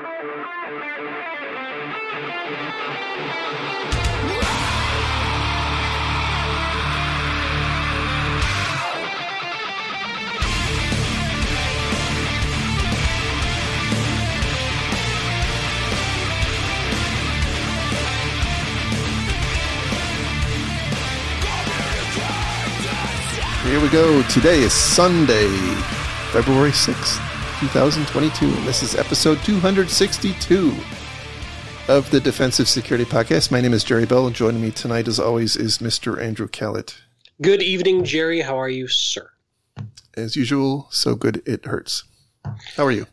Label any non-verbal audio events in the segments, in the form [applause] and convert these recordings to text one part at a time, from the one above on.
Here we go. Today is Sunday, February 6th, 2022, and this is episode 262 of the Defensive Security Podcast. My name is Jerry Bell, and joining me tonight, as always, is Mr. Andrew Kellett. Good evening, Jerry. How are you, sir? As usual, so good it hurts. How are you?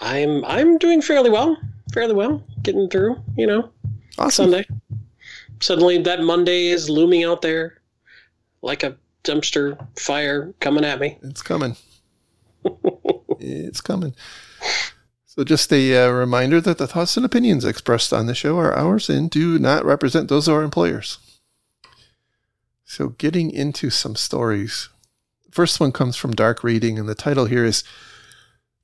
I'm I'm doing fairly well. Fairly well. Getting through, you know. Awesome. Sunday. Suddenly that Monday is looming out there like a dumpster fire coming at me. It's coming. [laughs] it's coming. So, just a uh, reminder that the thoughts and opinions expressed on the show are ours and do not represent those of our employers. So, getting into some stories. First one comes from Dark Reading, and the title here is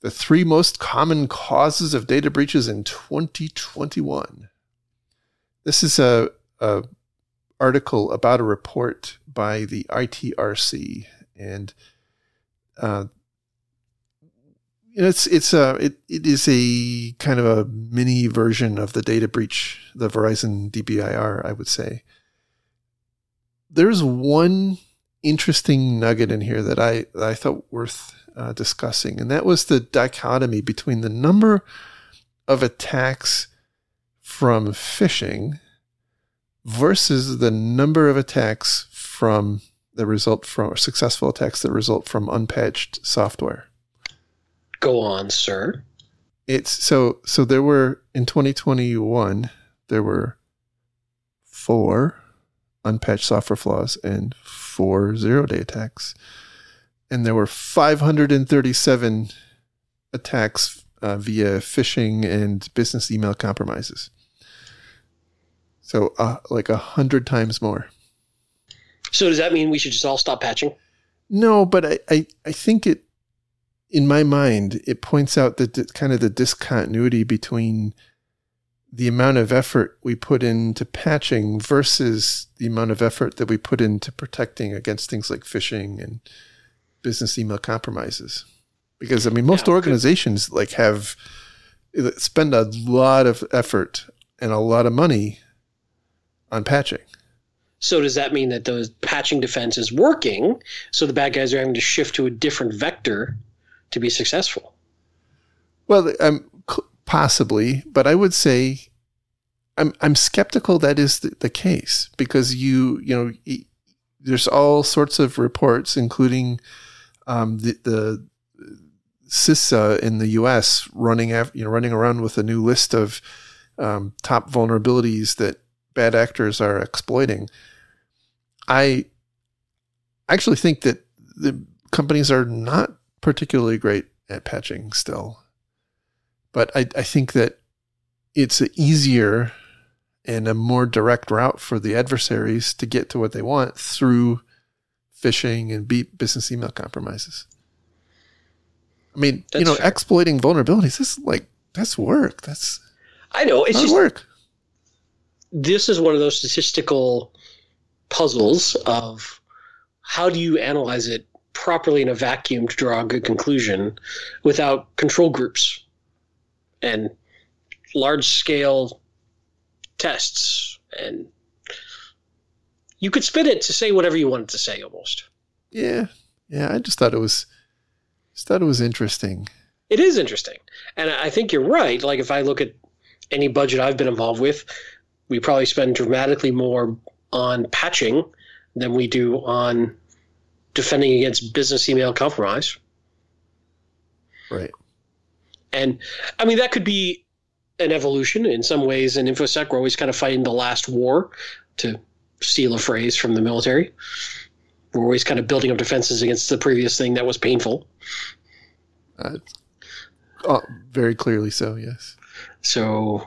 The Three Most Common Causes of Data Breaches in 2021. This is a, a article about a report by the ITRC, and uh, it's it's a it, it is a kind of a mini version of the data breach, the Verizon DBIR, I would say. There's one interesting nugget in here that I that I thought worth uh, discussing, and that was the dichotomy between the number of attacks from phishing versus the number of attacks from that result from or successful attacks that result from unpatched software. Go on, sir. It's so so there were in 2021 there were four unpatched software flaws and four zero day attacks. And there were 537 attacks uh, via phishing and business email compromises. So, uh, like a hundred times more. So does that mean we should just all stop patching? No, but I, I, I think it, in my mind, it points out that kind of the discontinuity between the amount of effort we put into patching versus the amount of effort that we put into protecting against things like phishing and business email compromises. Because I mean, most yeah, organizations good. like have uh, spend a lot of effort and a lot of money on patching. So does that mean that the patching defense is working? So the bad guys are having to shift to a different vector to be successful. Well, um, possibly, but I would say I'm I'm skeptical that is the, the case because you you know there's all sorts of reports, including um, the the CISA in the U.S. running af- you know running around with a new list of um, top vulnerabilities that bad actors are exploiting. I actually think that the companies are not particularly great at patching still. But I, I think that it's an easier and a more direct route for the adversaries to get to what they want through phishing and beat business email compromises. I mean, that's you know, fair. exploiting vulnerabilities is like that's work. That's I know it's just work this is one of those statistical puzzles of how do you analyze it properly in a vacuum to draw a good conclusion without control groups and large scale tests. And you could spin it to say whatever you wanted to say almost. Yeah. Yeah i just thought it was just thought it was interesting. It is interesting. And i think you're right. Like if i look at any budget i've been involved with we probably spend dramatically more on patching than we do on defending against business email compromise. Right. And I mean, that could be an evolution in some ways. In InfoSec, we're always kind of fighting the last war, to steal a phrase from the military. We're always kind of building up defenses against the previous thing that was painful. Uh, oh, very clearly so, yes. So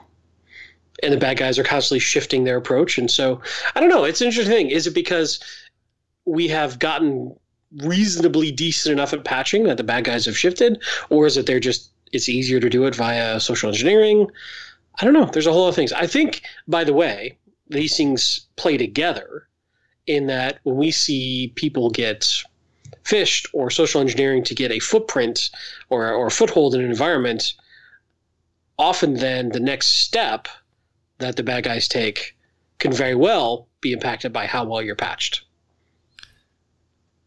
and the bad guys are constantly shifting their approach. And so I don't know. It's an interesting thing. Is it because we have gotten reasonably decent enough at patching that the bad guys have shifted, or is it they're just it's easier to do it via social engineering. I don't know. There's a whole lot of things. I think, by the way, these things play together in that when we see people get phished or social engineering to get a footprint or, or a foothold in an environment, often then the next step that the bad guys take can very well be impacted by how well you're patched.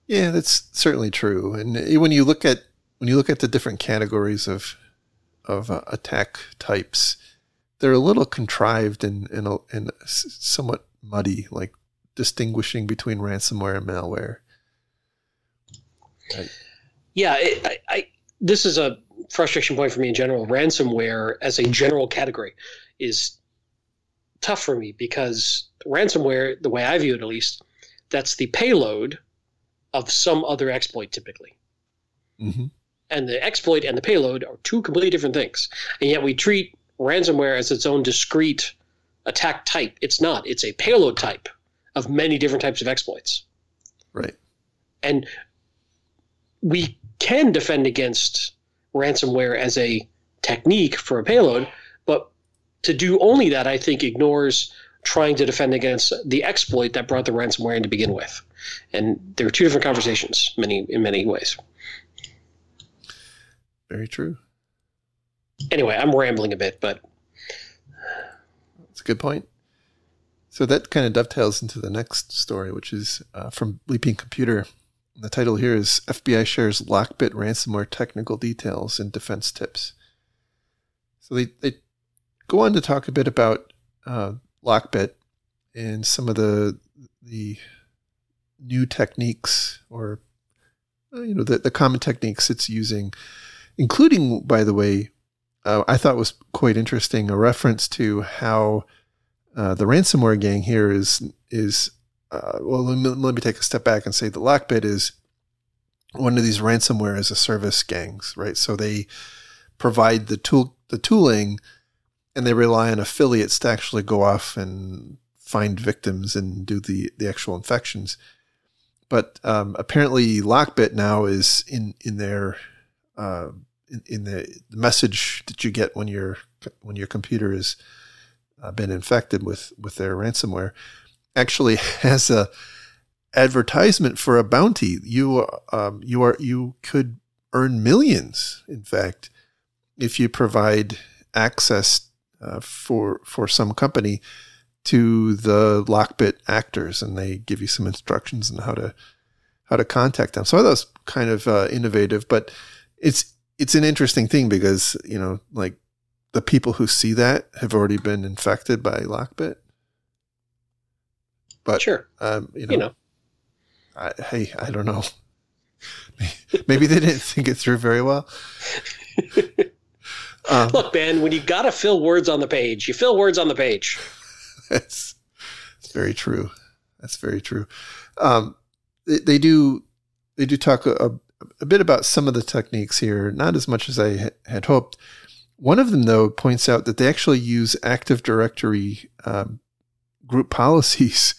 Yeah, that's certainly true. And when you look at when you look at the different categories of of uh, attack types, they're a little contrived and and, and somewhat muddy, like distinguishing between ransomware and malware. Right. Yeah, I, I, this is a frustration point for me in general. Ransomware, as a general category, is tough for me because ransomware, the way I view it at least, that's the payload of some other exploit typically. Mm-hmm. And the exploit and the payload are two completely different things. And yet we treat ransomware as its own discrete attack type. It's not, it's a payload type of many different types of exploits. Right. And we can defend against ransomware as a technique for a payload, but to do only that, I think, ignores trying to defend against the exploit that brought the ransomware in to begin with. And there are two different conversations, many in many ways. Very true. Anyway, I'm rambling a bit, but that's a good point. So that kind of dovetails into the next story, which is uh, from Bleeping Computer. The title here is FBI shares Lockbit ransomware technical details and defense tips. So they, they go on to talk a bit about uh, Lockbit and some of the the new techniques or uh, you know the, the common techniques it's using, including by the way, uh, I thought was quite interesting a reference to how uh, the ransomware gang here is is uh, well. Let me, let me, take a step back and say the Lockbit is one of these ransomware as a service gangs, right? So they provide the tool the tooling and they rely on affiliates to actually go off and find victims and do the, the actual infections. But um, apparently, Lockbit now is in in their uh, in, in, the message that you get when your when your computer has uh, been infected with with their ransomware actually [laughs] has a advertisement for a bounty. You um, you are you could earn millions, in fact, if you provide access uh, for for some company to the Lockbit actors, and they give you some instructions on how to how to contact them. So that was kind of uh, innovative, but it's it's an interesting thing because you know, like the people who see that have already been infected by Lockbit. But sure, um, you know, you know. I, hey, I don't know. [laughs] Maybe they didn't think it through very well. [laughs] Um, Look, Ben, when you got to fill words on the page, you fill words on the page. [laughs] That's, that's very true. That's very true. Um, they, they, do they do talk a, a, bit about some of the techniques here, not as much as I had hoped. One of them, though, points out that they actually use Active Directory um, group [laughs] policies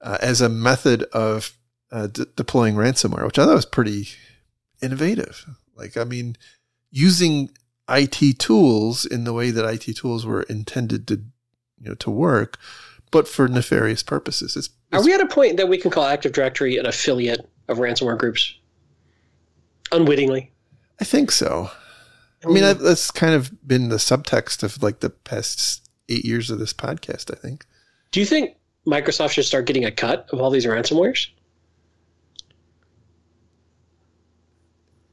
uh, as a method of uh, deploying ransomware, which I thought was pretty innovative. Like, I mean, using IT tools in the way that IT tools were intended to, you know, to work, but for nefarious purposes. It's, it's, Are we at a point that we can call Active Directory an affiliate of ransomware groups? Unwittingly, I think so. I mean, I, that's kind of been the subtext of like the past eight years of this podcast. I think. Do you think Microsoft should start getting a cut of all these ransomwares?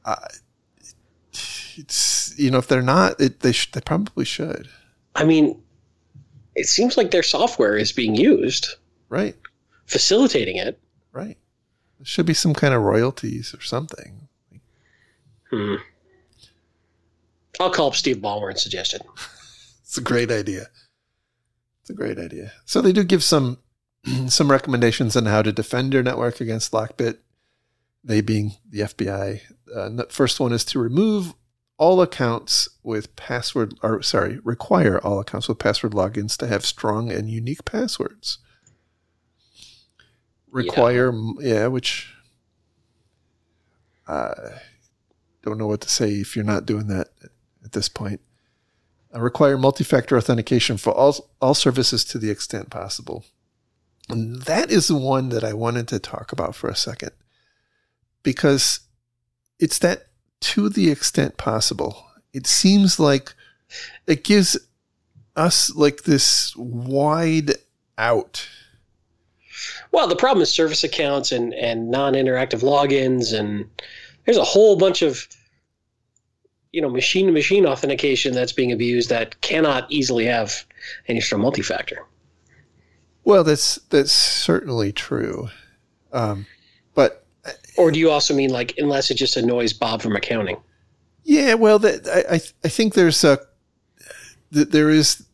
Uh, it's you know if they're not, it, they sh- they probably should. I mean, it seems like their software is being used, right? Facilitating it, right? There should be some kind of royalties or something. Hmm. I'll call up Steve Ballmer and suggest it. [laughs] it's a great idea. It's a great idea. So they do give some [clears throat] some recommendations on how to defend your network against Lockbit. They being the FBI. Uh, the first one is to remove all accounts with password, or sorry, require all accounts with password logins to have strong and unique passwords. Require, yeah, yeah which I don't know what to say if you're not doing that at this point. Uh, require multi-factor authentication for all all services to the extent possible. And that is the one that I wanted to talk about for a second because it's that to the extent possible. It seems like it gives us like this wide out. Well, the problem is service accounts and, and non-interactive logins, and there's a whole bunch of you know machine to machine authentication that's being abused that cannot easily have any sort of multi-factor. Well, that's that's certainly true, um, or do you also mean like unless it just annoys Bob from accounting? Yeah, well, that, I I think there's a there is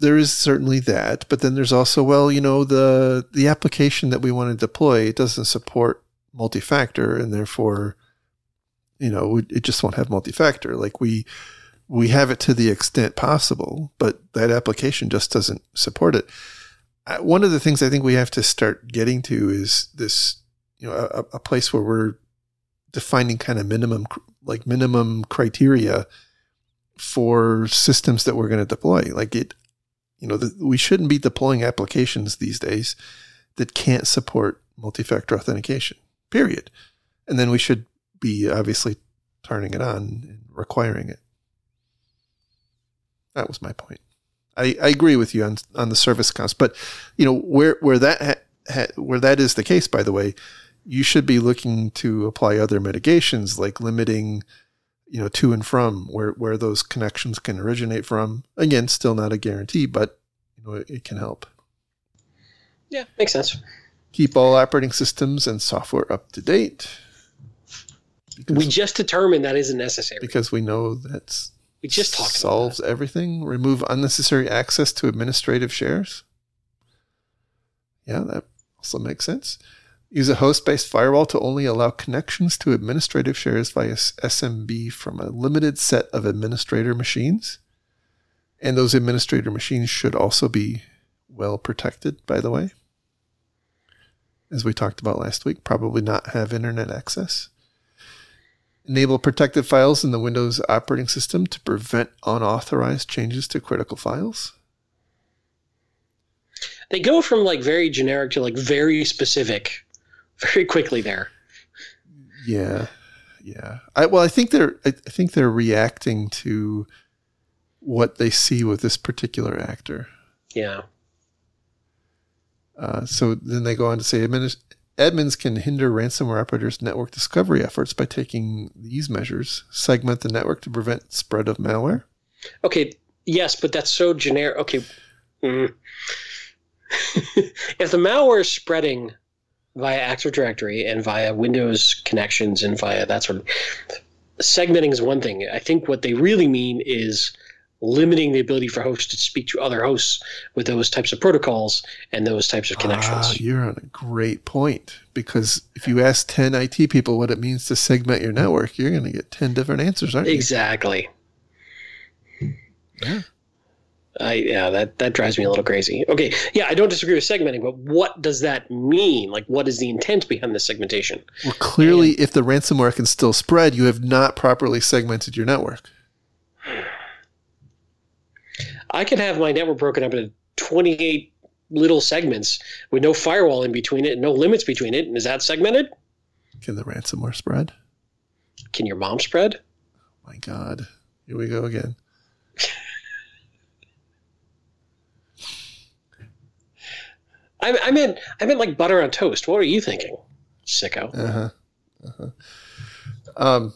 there is certainly that, but then there's also well, you know, the the application that we want to deploy it doesn't support multi-factor, and therefore, you know, it just won't have multi-factor. Like we we have it to the extent possible, but that application just doesn't support it. One of the things I think we have to start getting to is this you know a, a place where we're defining kind of minimum like minimum criteria for systems that we're going to deploy. Like it, you know, the, we shouldn't be deploying applications these days that can't support multi-factor authentication. Period. And then we should be obviously turning it on and requiring it. That was my point. I, I agree with you on on the service counts, but you know where where that ha, ha, where that is the case, by the way, you should be looking to apply other mitigations like limiting you know to and from where where those connections can originate from. Again still not a guarantee but you know it, it can help. Yeah makes sense. Keep all operating systems and software up to date. We just determined that isn't necessary. Because we know that's we just talked solves everything. Remove unnecessary access to administrative shares. Yeah that also makes sense Use a host based firewall to only allow connections to administrative shares via SMB from a limited set of administrator machines. And those administrator machines should also be well protected, by the way. As we talked about last week, probably not have internet access. Enable protected files in the Windows operating system to prevent unauthorized changes to critical files. They go from like very generic to like very specific very quickly there. Yeah, yeah. I, well, I think they're I think they're reacting to what they see with this particular actor. Yeah. Uh, so then they go on to say admins can hinder ransomware operators' network discovery efforts by taking these measures: segment the network to prevent spread of malware. Okay. Yes, but that's so generic. Okay. Mm. [laughs] if the malware is spreading via Active Directory and via Windows connections and via that sort of segmenting is one thing. I think what they really mean is limiting the ability for hosts to speak to other hosts with those types of protocols and those types of connections. Ah, you're on a great point because if you ask 10 IT people what it means to segment your network, you're going to get 10 different answers, aren't you? Exactly. Yeah. I yeah, that that drives me a little crazy. Okay, yeah, I don't disagree with segmenting, but what does that mean? Like, what is the intent behind the segmentation? Well, clearly, and, if the ransomware can still spread, you have not properly segmented your network. I can have my network broken up into twenty-eight little segments with no firewall in between it and no limits between it. And is that segmented? Can the ransomware spread? Can your mom spread? Oh my God, here we go again. I, I meant I meant like butter on toast. What are you thinking, sicko? Uh-huh. Uh-huh. Um,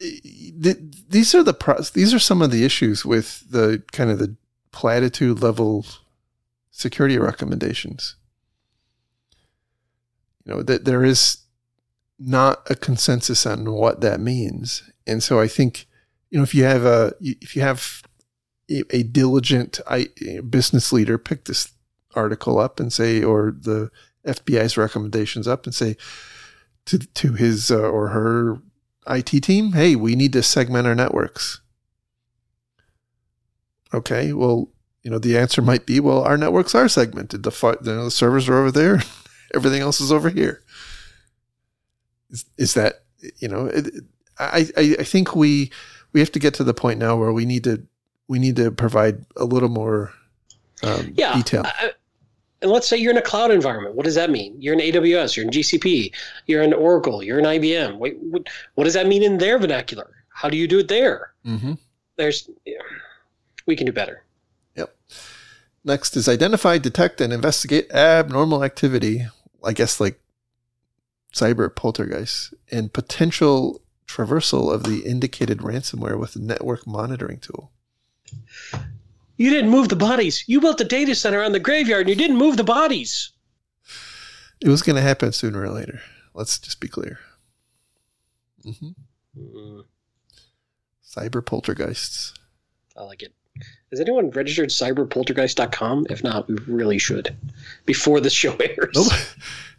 th- these are the pro- these are some of the issues with the kind of the platitude level security recommendations. You know that there is not a consensus on what that means, and so I think you know if you have a if you have a, a diligent business leader pick this article up and say, or the FBI's recommendations up and say to to his uh, or her IT team, "Hey, we need to segment our networks." Okay, well, you know, the answer might be, "Well, our networks are segmented. The you know, the servers are over there, [laughs] everything else is over here." Is, is that you know? It, I, I I think we we have to get to the point now where we need to we need to provide a little more um, yeah, detail. I, and let's say you're in a cloud environment. What does that mean? You're in AWS, you're in GCP, you're in Oracle, you're in IBM. Wait, what, what does that mean in their vernacular? How do you do it there? Mm-hmm. There's, we can do better. Yep. Next is identify, detect, and investigate abnormal activity. I guess like cyber poltergeist and potential traversal of the indicated ransomware with a network monitoring tool. You didn't move the bodies. You built a data center on the graveyard and you didn't move the bodies. It was going to happen sooner or later. Let's just be clear. Mm-hmm. Mm, Cyber poltergeists. I like it. Has anyone registered cyberpoltergeist.com? If not, we really should before the show airs. Nobody,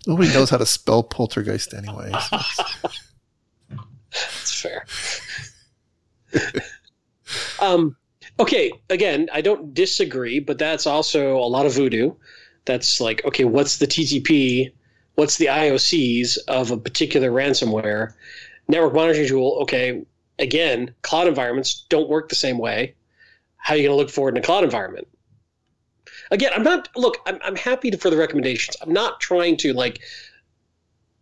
nobody knows how to spell poltergeist anyway. so- [laughs] [laughs] That's fair. [laughs] um, okay, again, I don't disagree, but that's also a lot of voodoo. That's like, okay, what's the TTP? What's the IOCs of a particular ransomware? Network monitoring tool, okay, again, cloud environments don't work the same way. How are you going to look for it in a cloud environment? Again, I'm not, look, I'm, I'm happy to, for the recommendations. I'm not trying to like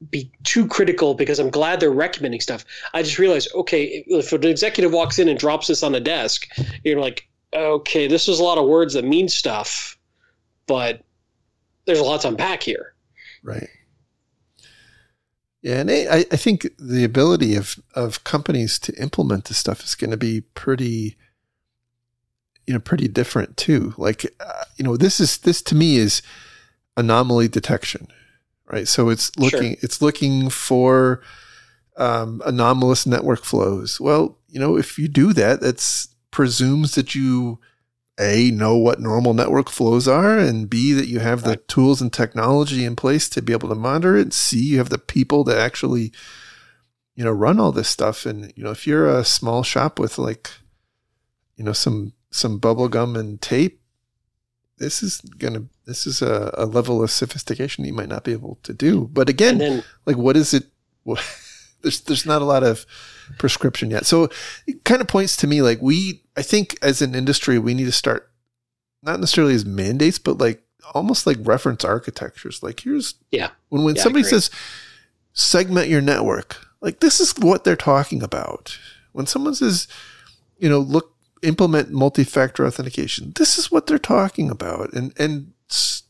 be too critical because I'm glad they're recommending stuff. I just realized, okay, if an executive walks in and drops this on a desk, you're like, okay, this is a lot of words that mean stuff, but there's a lot to unpack here. Right. Yeah, and I, I think the ability of, of companies to implement this stuff is going to be pretty, you know, pretty different too. Like, uh, you know, this is this to me is anomaly detection, right? So it's looking it's looking for um, anomalous network flows. Well, you know, if you do that, that's presumes that you a know what normal network flows are and b that you have the Right. tools and technology in place to be able to monitor it c you have the people that actually you know run all this stuff and you know if you're a small shop with like you know some some bubble gum and tape this is gonna this is a, a level of sophistication you might not be able to do. But again then, like what is it what, [laughs] there's there's not a lot of prescription yet. So it kind of points to me like we i think as an industry we need to start not necessarily as mandates but like almost like reference architectures. Like here's Yeah. when when Yeah, somebody says segment your network like this is what they're talking about. When someone says you know look implement multi-factor authentication this is what they're talking about and and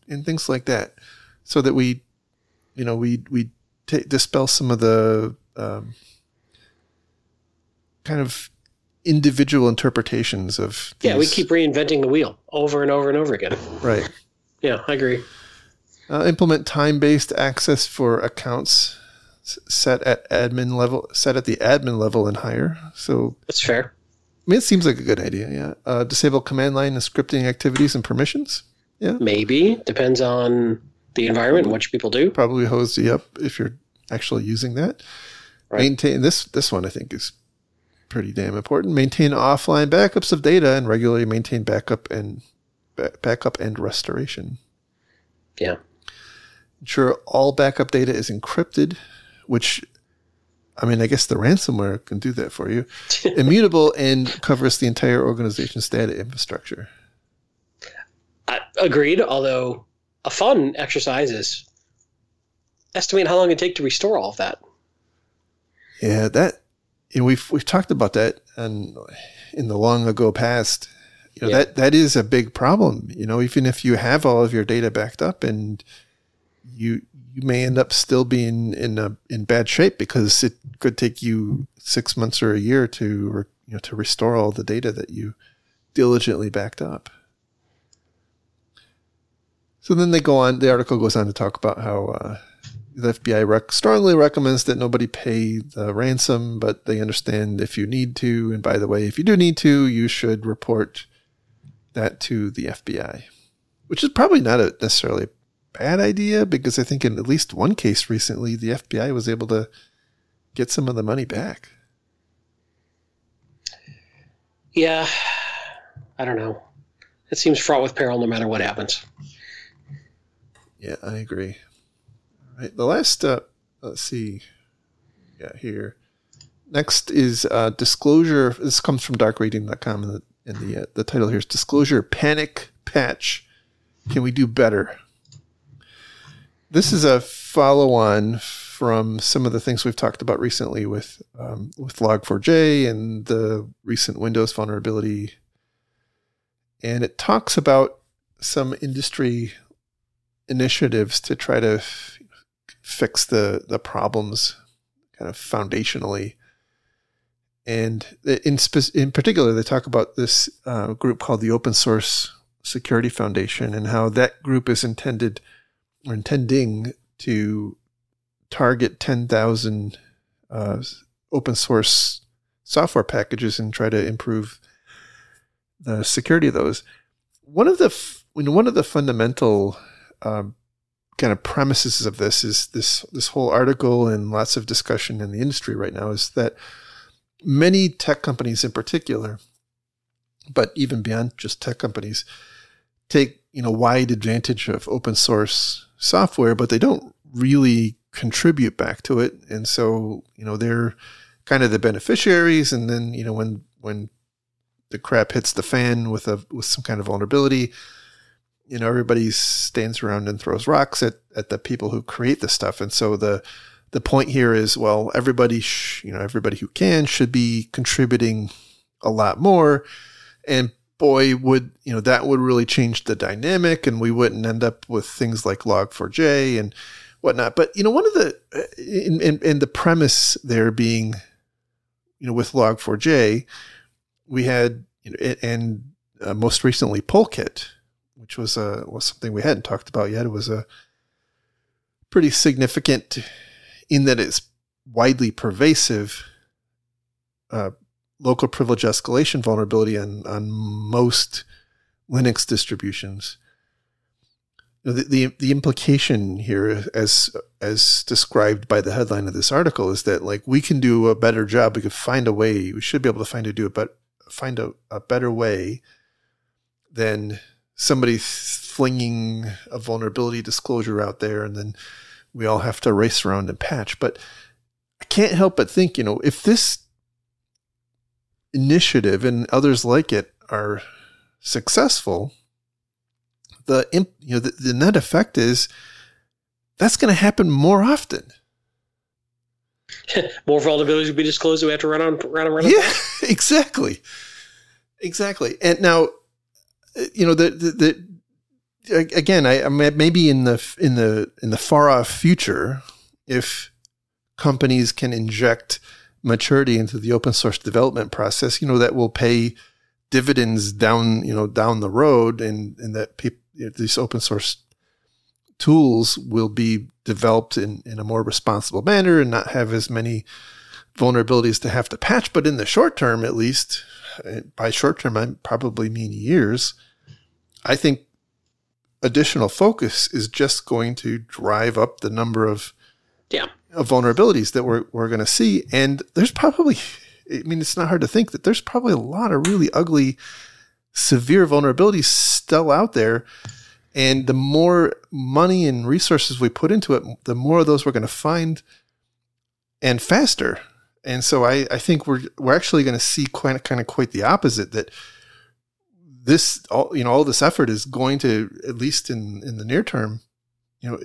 and things like that so that we you know we we ta dispel some of the um, kind of individual interpretations of yeah, we keep reinventing the wheel over and over and over again. right Yeah, I agree. uh, implement time-based access for accounts set at admin level set at the admin level and higher so That's fair. I mean, it seems like a good idea. Yeah. Uh, disable command line and scripting activities and permissions. Yeah. Maybe. Depends on the environment which people do. Probably hose you up if you're actually using that. Right. Maintain this. This one I think is pretty damn important. Maintain offline backups of data and regularly maintain backup and ba- backup and restoration. Yeah. Ensure all backup data is encrypted, which I mean, I guess the ransomware can do that for you. [laughs] Immutable and covers the entire organization's data infrastructure. I, agreed. Although a fun exercise is estimate how long it take to restore all of that. Yeah, that you know, we've we've talked about that and in the long ago past. You know, Yeah. that that is a big problem. You know, even if you have all of your data backed up and you you may end up still being in a in bad shape because it could take you six months or a year to you know to restore all the data that you diligently backed up. So then they go on. The article goes on to talk about how uh, the FBI rec- strongly recommends that nobody pay the ransom, but they understand if you need to. And by the way, if you do need to, you should report that to the FBI, which is probably not a necessarily bad idea because I think in at least one case recently, the FBI was able to get some of the money back. Yeah. I don't know. It seems fraught with peril no matter what happens. Yeah, I agree. All right, the last, uh, let's see, yeah, here. next is uh, disclosure. This comes from darkreading.com, and the, and the, uh, the title here is Disclosure Panic Patch. Can we do better? This is a follow on from some of the things we've talked about recently with um, with Log4j and the recent Windows vulnerability. And it talks about some industry initiatives to try to f- fix the the problems kind of foundationally. And in spe- in particular, they talk about this uh, group called the Open Source Security Foundation and how that group is intended or intending to target 10,000 uh, open source software packages and try to improve the security of those. One of the f- one of the fundamental um, kind of premises of this is this this whole article and lots of discussion in the industry right now is that many tech companies in particular, but even beyond just tech companies, take you know wide advantage of open source software, but they don't really contribute back to it, and so you know they're kind of the beneficiaries, and then you know when when the crap hits the fan with a with some kind of vulnerability, you know everybody stands around and throws rocks at at the people who create the stuff, and so the the point here is well everybody sh- you know everybody who can should be contributing a lot more. And boy would you know that would really change the dynamic and we wouldn't end up with things like log4j and whatnot. But you know one of the in, in, the premise there being you know with log4j we had you know and uh, most recently polkit which was a was something we hadn't talked about yet. It was a pretty significant in that it's widely pervasive uh, local privilege escalation vulnerability on, on most Linux distributions. The, the, the implication here, as as described by the headline of this article, is that like we can do a better job. We could find a way. We should be able to find a do it, but find a, a better way than somebody flinging a vulnerability disclosure out there, and then we all have to race around and patch. But I can't help but think, you know, if this initiative and others like it are successful, the you know the, the net effect is that's going to happen more often. [laughs] more vulnerabilities will be disclosed. We have to run on run on run. Yeah, [laughs] exactly, exactly. And now, you know the the, the again, I, I maybe in the in the in the far off future, if companies can inject maturity into the open source development process, you know, that will pay dividends down, you know, down the road and, and that you know, these open source tools will be developed in, in a more responsible manner and not have as many vulnerabilities to have to patch. But in the short term, at least, by short term, I probably mean years. I think additional focus is just going to drive up the number of yeah of vulnerabilities that we're, we're going to see. And there's probably, I mean, it's not hard to think that there's probably a lot of really ugly, severe vulnerabilities still out there. And the more money and resources we put into it, the more of those we're going to find and faster. And so I, I think we're, we're actually going to see quite, kind of quite the opposite that this, all, you know, all this effort is going to, at least in, in the near term, you know,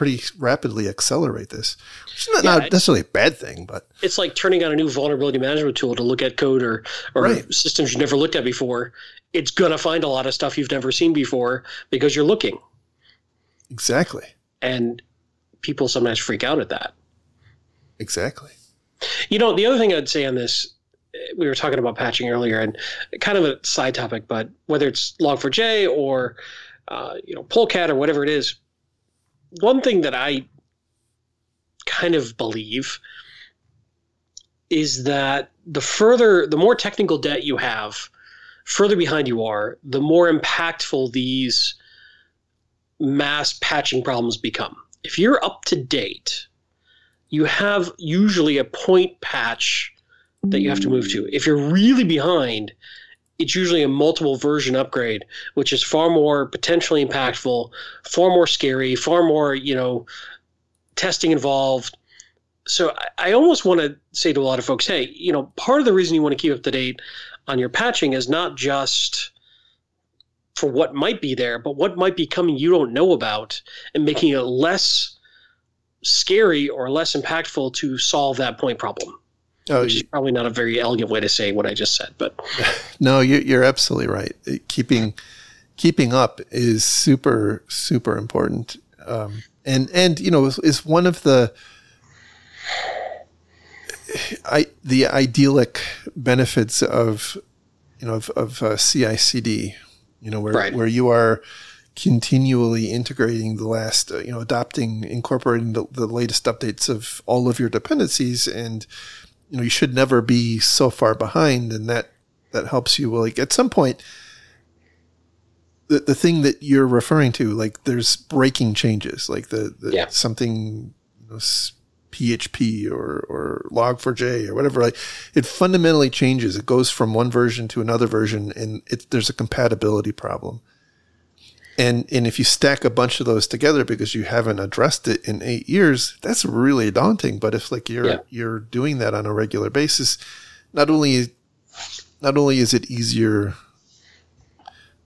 pretty rapidly accelerate this. Which is not, yeah, not necessarily a bad thing, but it's like turning on a new vulnerability management tool to look at code or or right. systems you've never looked at before. It's gonna find a lot of stuff you've never seen before because you're looking. Exactly. And people sometimes freak out at that. Exactly. You know, the other thing I'd say on this, we were talking about patching earlier, and kind of a side topic, but whether it's Log4j or uh, you know Polkit or whatever it is, one thing that I kind of believe is that the further, the more technical debt you have, further behind you are, the more impactful these mass patching problems become. If you're up to date, you have usually a point patch that you have to move to. If you're really behind, it's usually a multiple version upgrade, which is far more potentially impactful, far more scary, far more, you know, testing involved, so I, I almost want to say to a lot of folks, hey, you know, part of the reason you want to keep up to date on your patching is not just for what might be there, but what might be coming you don't know about and making it less scary or less impactful to solve that point problem. Oh, which is probably not a very elegant way to say what I just said, but [laughs] no, you're absolutely right. Keeping keeping up is super super important, um, and and you know is, one of the [sighs] I the idyllic benefits of you know of, of uh, CI/CD, you know where right. where you are continually integrating the last uh, you know adopting incorporating the, the latest updates of all of your dependencies and you know you should never be so far behind and that that helps you like at some point the, the thing that you're referring to like there's breaking changes like the, the yeah. something you know, PHP or, or log4j or whatever, like it fundamentally changes. It goes from one version to another version and it, there's a compatibility problem. And, and if you stack a bunch of those together because you haven't addressed it in eight years, that's really daunting. But if like you're, yeah. you're doing that on a regular basis, not only, not only is it easier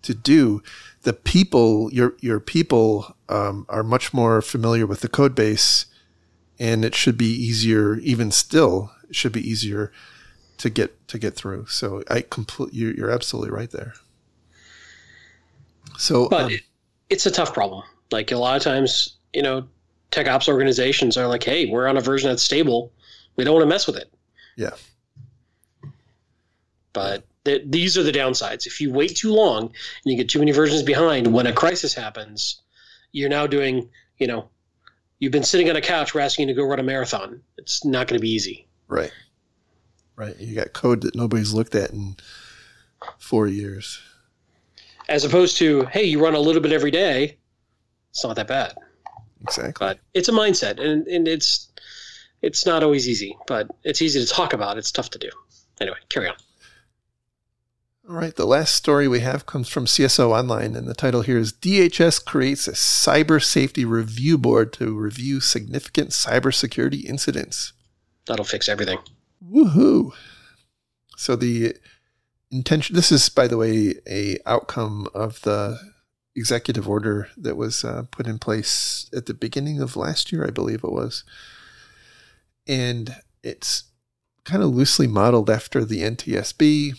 to do, the people, your, your people, um, are much more familiar with the code base and it should be easier even still it should be easier to get to get through so i complete you're absolutely right there so but um, it, it's a tough problem like a lot of times you know tech ops organizations are like hey we're on a version that's stable we don't want to mess with it yeah but th- these are the downsides if you wait too long and you get too many versions behind when a crisis happens you're now doing you know you've been sitting on a couch, we're asking you to go run a marathon. It's not going to be easy. Right. Right. You got code that nobody's looked at in four years. As opposed to, hey, you run a little bit every day. It's not that bad. Exactly. But it's a mindset, and, and it's it's not always easy, but it's easy to talk about. It's tough to do. Anyway, carry on. All right, the last story we have comes from CSO Online, and the title here is DHS creates a cyber safety review board to review significant cybersecurity incidents. That'll fix everything. Woohoo! So the intention. This is, by the way, a outcome of the executive order that was uh, put in place at the beginning of last year, I believe it was, and it's kind of loosely modeled after the NTSB,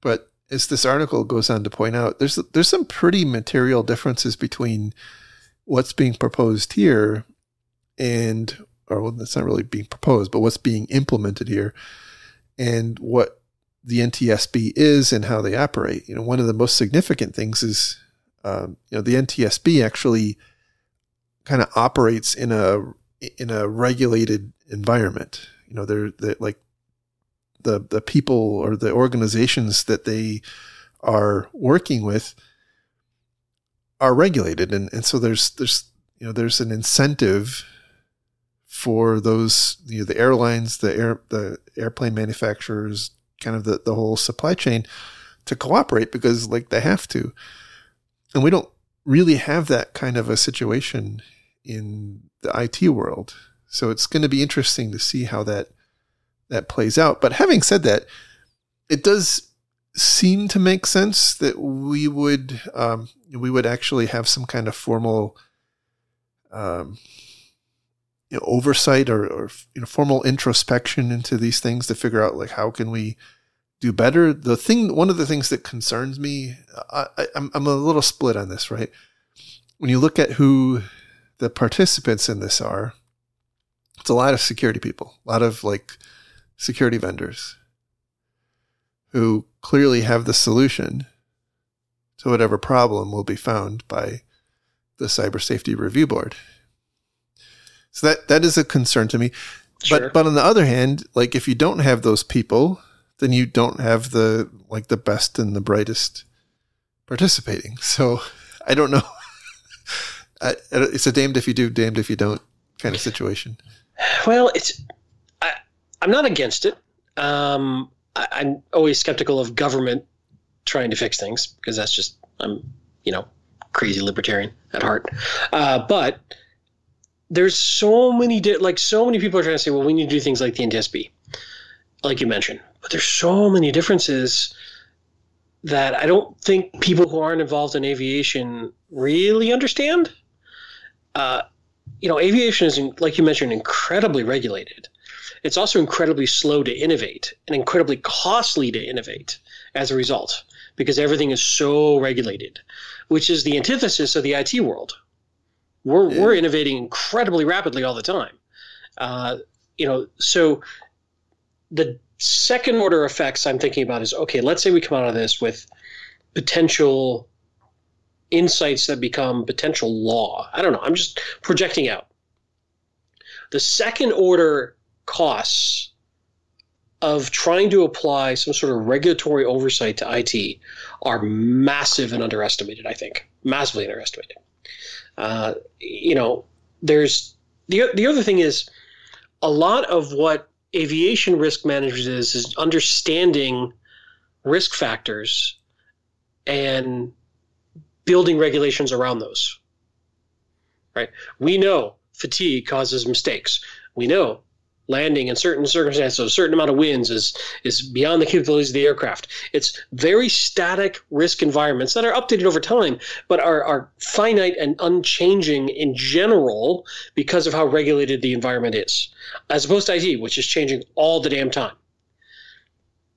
but as this article goes on to point out, there's there's some pretty material differences between what's being proposed here and or well, that's not really being proposed, but what's being implemented here and what the NTSB is and how they operate. You know, one of the most significant things is um, you know the NTSB actually kind of operates in a in a regulated environment. You know, they're, they're like the the people or the organizations that they are working with are regulated and, and so there's there's you know there's an incentive for those you know the airlines the air the airplane manufacturers kind of the, the whole supply chain to cooperate because like they have to and we don't really have that kind of a situation in the IT world so it's going to be interesting to see how that that plays out. But having said that, it does seem to make sense that we would um, we would actually have some kind of formal um, you know, oversight or, or you know, formal introspection into these things to figure out like how can we do better. The thing, one of the things that concerns me, I, I'm I'm a little split on this. Right, when you look at who the participants in this are, it's a lot of security people, a lot of like security vendors who clearly have the solution to whatever problem will be found by the Cyber Safety Review Board. So that that is a concern to me. Sure. But but on the other hand, like if you don't have those people, then you don't have the like the best and the brightest participating. [laughs] So I don't know. [laughs] it's a damned if you do, damned if you don't kind of situation. Well, it's I'm not against it. Um, I, I'm always skeptical of government trying to fix things because that's just I'm you know crazy libertarian at heart. Uh, but there's so many di- like so many people are trying to say, well, we need to do things like the NTSB, like you mentioned, but there's so many differences that I don't think people who aren't involved in aviation really understand. Uh, you know, aviation is, like you mentioned, incredibly regulated. It's also incredibly slow to innovate and incredibly costly to innovate as a result because everything is so regulated, which is the antithesis of the IT world. We're, yeah. we're innovating incredibly rapidly all the time. Uh, you know, so the second order effects I'm thinking about is okay, let's say we come out of this with potential insights that become potential law. I don't know. I'm just projecting out. The second order costs of trying to apply some sort of regulatory oversight to IT are massive and underestimated, I think. Massively underestimated. Uh, you know, there's the, the other thing is a lot of what aviation risk managers is is understanding risk factors and building regulations around those. Right? We know fatigue causes mistakes. We know landing in certain circumstances, a certain amount of winds is is beyond the capabilities of the aircraft. It's very static risk environments that are updated over time, but are, are finite and unchanging in general because of how regulated the environment is, as opposed to IT, which is changing all the damn time.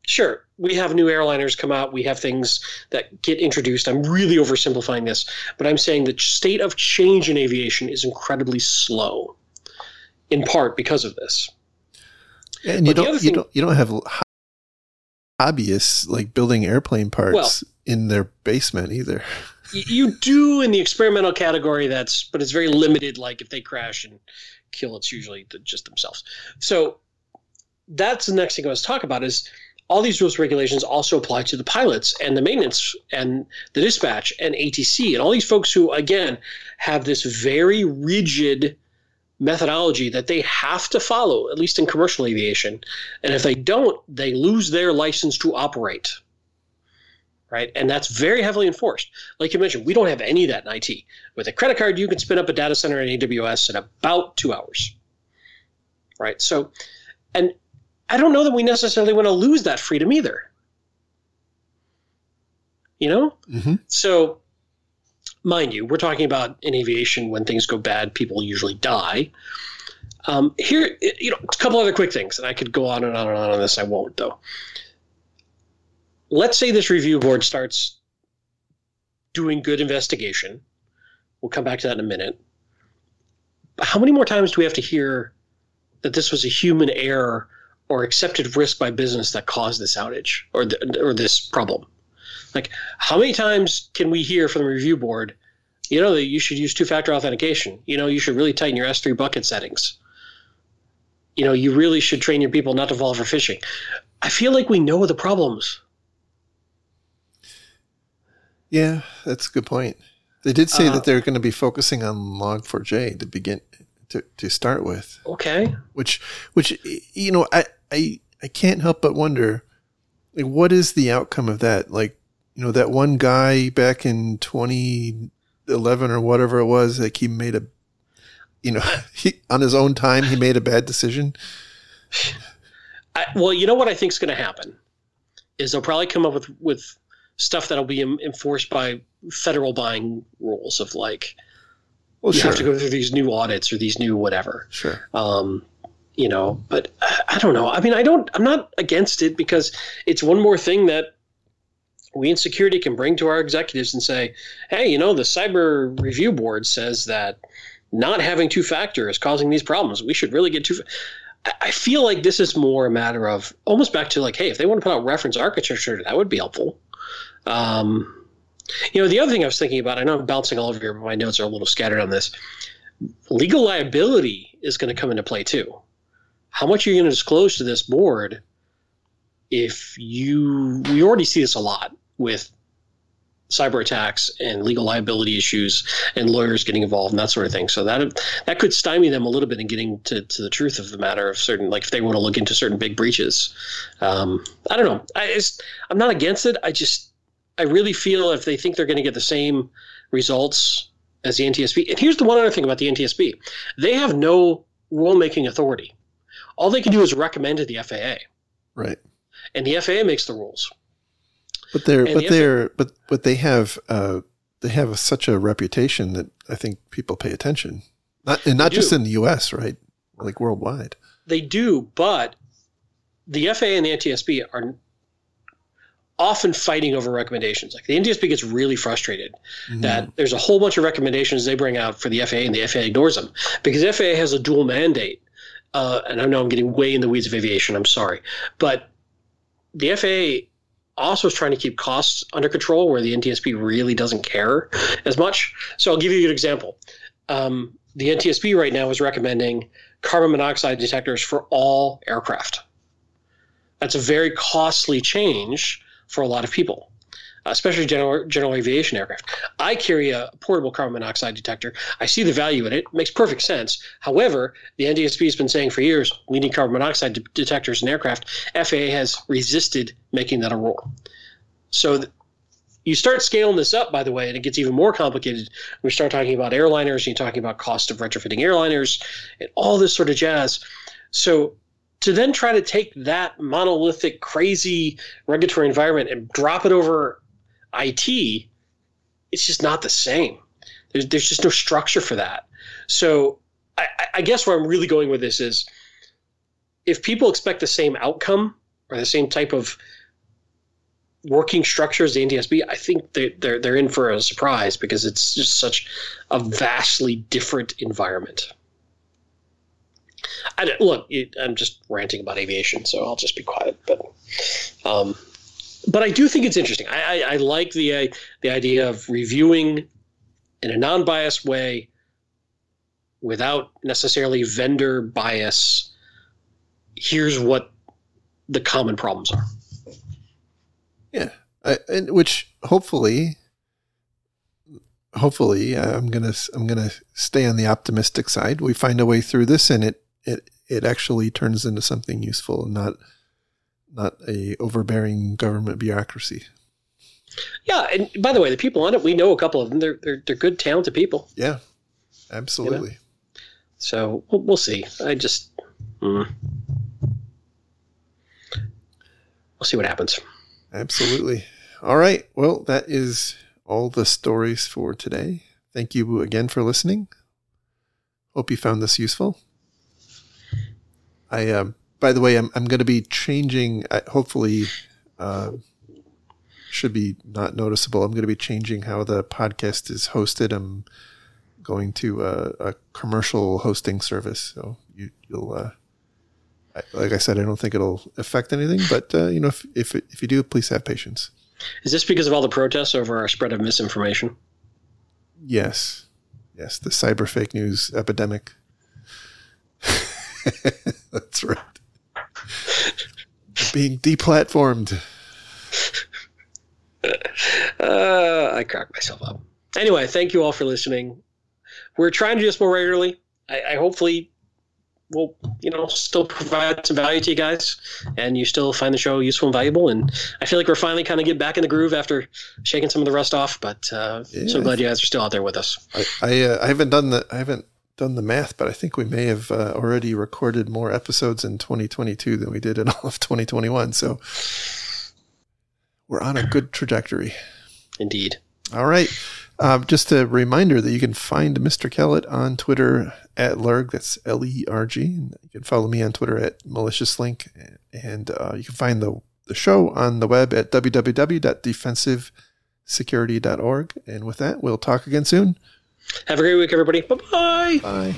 Sure, we have new airliners come out, we have things that get introduced. I'm really oversimplifying this, but I'm saying the state of change in aviation is incredibly slow in part because of this. And you don't, thing, you don't you don't have hobbyists like building airplane parts well, in their basement either. [laughs] you do in the experimental category. That's but it's very limited. Like if they crash and kill, it's usually just themselves. So that's the next thing I was talk about is all these rules regulations also apply to the pilots and the maintenance and the dispatch and ATC and all these folks who again have this very rigid methodology that they have to follow, at least in commercial aviation. And if they don't, they lose their license to operate. Right. And that's very heavily enforced. Like you mentioned, we don't have any of that in IT. With a credit card, you can spin up a data center in AWS in about two hours. Right. So, and I don't know that we necessarily want to lose that freedom either. You know? Mm-hmm. So, mind you, we're talking about in aviation when things go bad, people usually die. Um, here, you know, a couple other quick things, and I could go on and on and on on this. I won't though. Let's say this review board starts doing good investigation. We'll come back to that in a minute. How many more times do we have to hear that this was a human error or accepted risk by business that caused this outage or the, or this problem? Like, how many times can we hear from the review board, you know, that you should use two factor authentication? You know, you should really tighten your S3 bucket settings. You know, you really should train your people not to fall for phishing. I feel like we know the problems. Yeah, that's a good point. They did say uh, that they're going to be focusing on Log4j to begin to, to start with. Okay. Which, which you know, I, I, I can't help but wonder, like, what is the outcome of that? Like, you know, that one guy back in 2011 or whatever it was, like he made a, you know, [laughs] he, on his own time, he made a bad decision. I, well, you know what I think is going to happen is they'll probably come up with, with stuff that'll be enforced by federal buying rules of like, well, you sure. have to go through these new audits or these new whatever. Sure. Um, you know, but I don't know. I mean, I don't. I'm not against it because it's one more thing that we in security can bring to our executives and say, hey, you know, the cyber review board says that not having two factor is causing these problems. We should really get two. I feel like this is more a matter of almost back to like, hey, if they want to put out reference architecture, that would be helpful. Um, you know, the other thing I was thinking about, I know I'm bouncing all over here, but my notes are a little scattered on this. Legal liability is going to come into play too. How much are you going to disclose to this board if you, we already see this a lot with cyber attacks and legal liability issues and lawyers getting involved and that sort of thing. So that that could stymie them a little bit in getting to, to the truth of the matter of certain like if they want to look into certain big breaches. Um, I don't know. I I'm not against it. I just I really feel if they think they're going to get the same results as the NTSB. And here's the one other thing about the NTSB they have no rulemaking authority. All they can do is recommend to the FAA. Right. And the FAA makes the rules. But they're And but the they're but but they have uh they have such a reputation that I think people pay attention. Not and not just do. in the US, right? Like worldwide. They do, but the FAA and the NTSB are often fighting over recommendations. Like the NTSB gets really frustrated Mm-hmm. that there's a whole bunch of recommendations they bring out for the FAA and the FAA ignores them because the FAA has a dual mandate. Uh, and I know I'm getting way in the weeds of aviation. I'm sorry, but the FAA also is trying to keep costs under control, where the NTSB really doesn't care as much. So I'll give you an example. Um, the NTSB right now is recommending carbon monoxide detectors for all aircraft. That's a very costly change for a lot of people, especially general, general aviation aircraft. I carry a portable carbon monoxide detector. I see the value in it. It makes perfect sense. However, the NTSB has been saying for years we need carbon monoxide de- detectors in aircraft. FAA has resisted making that a rule. So th- you start scaling this up, by the way, and it gets even more complicated. We start talking about airliners, and you're talking about cost of retrofitting airliners, and all this sort of jazz. So to then try to take that monolithic, crazy regulatory environment and drop it over IT, it's just not the same. There's, there's just no structure for that. So I, I- guess where I'm really going with this is if people expect the same outcome or the same type of working structure as the NTSB, I think they're, they're, they're in for a surprise because it's just such a vastly different environment. I look, it, I'm just ranting about aviation, so I'll just be quiet. But, um, but I do think it's interesting. I, I, I like the uh, the idea of reviewing in a non-biased way, without necessarily vendor bias. Here's what the common problems are. Yeah, I, and which hopefully, hopefully, I'm gonna I'm gonna stay on the optimistic side. We find a way through this, and it it it actually turns into something useful, and not not a overbearing government bureaucracy. Yeah, and by the way, the people on it, we know a couple of them. They're they're, they're good, talented people. Yeah, absolutely. So we'll, we'll see. I just, mm. we'll see what happens. Absolutely. All right. Well, that is all the stories for today. Thank you again for listening. Hope you found this useful. I, um, by the way, I'm, I'm going to be changing, uh, hopefully, uh, should be not noticeable. I'm going to be changing how the podcast is hosted. I'm going to a, a commercial hosting service. So you, you'll, uh, I- like I said, I don't think it'll affect anything, but uh, you know, if if, if you do, please have patience. Is this because of all the protests over our spread of misinformation? Yes, yes, the cyber fake news epidemic. [laughs] That's right. [laughs] Being deplatformed. Uh, I crack myself up. Anyway, thank you all for listening. We're trying to do this more regularly. I, I hopefully will, you know, still provide some value to you guys, and you still find the show useful and valuable. And I feel like we're finally kind of getting back in the groove after shaking some of the rust off. But uh, Yeah. so glad you guys are still out there with us. I I, uh, I haven't done the I haven't done the math, but I think we may have uh, already recorded more episodes in 2022 than we did in all of 2021. So we're on a good trajectory. Indeed. All right. Um, just a reminder that you can find Mr. Kalat on Twitter at Lerg. That's L E R G. And you can follow me on Twitter at Malicious Link. And uh, you can find the, the show on the web at www.defensivesecurity.org. And with that, we'll talk again soon. Have a great week, everybody. Bye bye. Bye.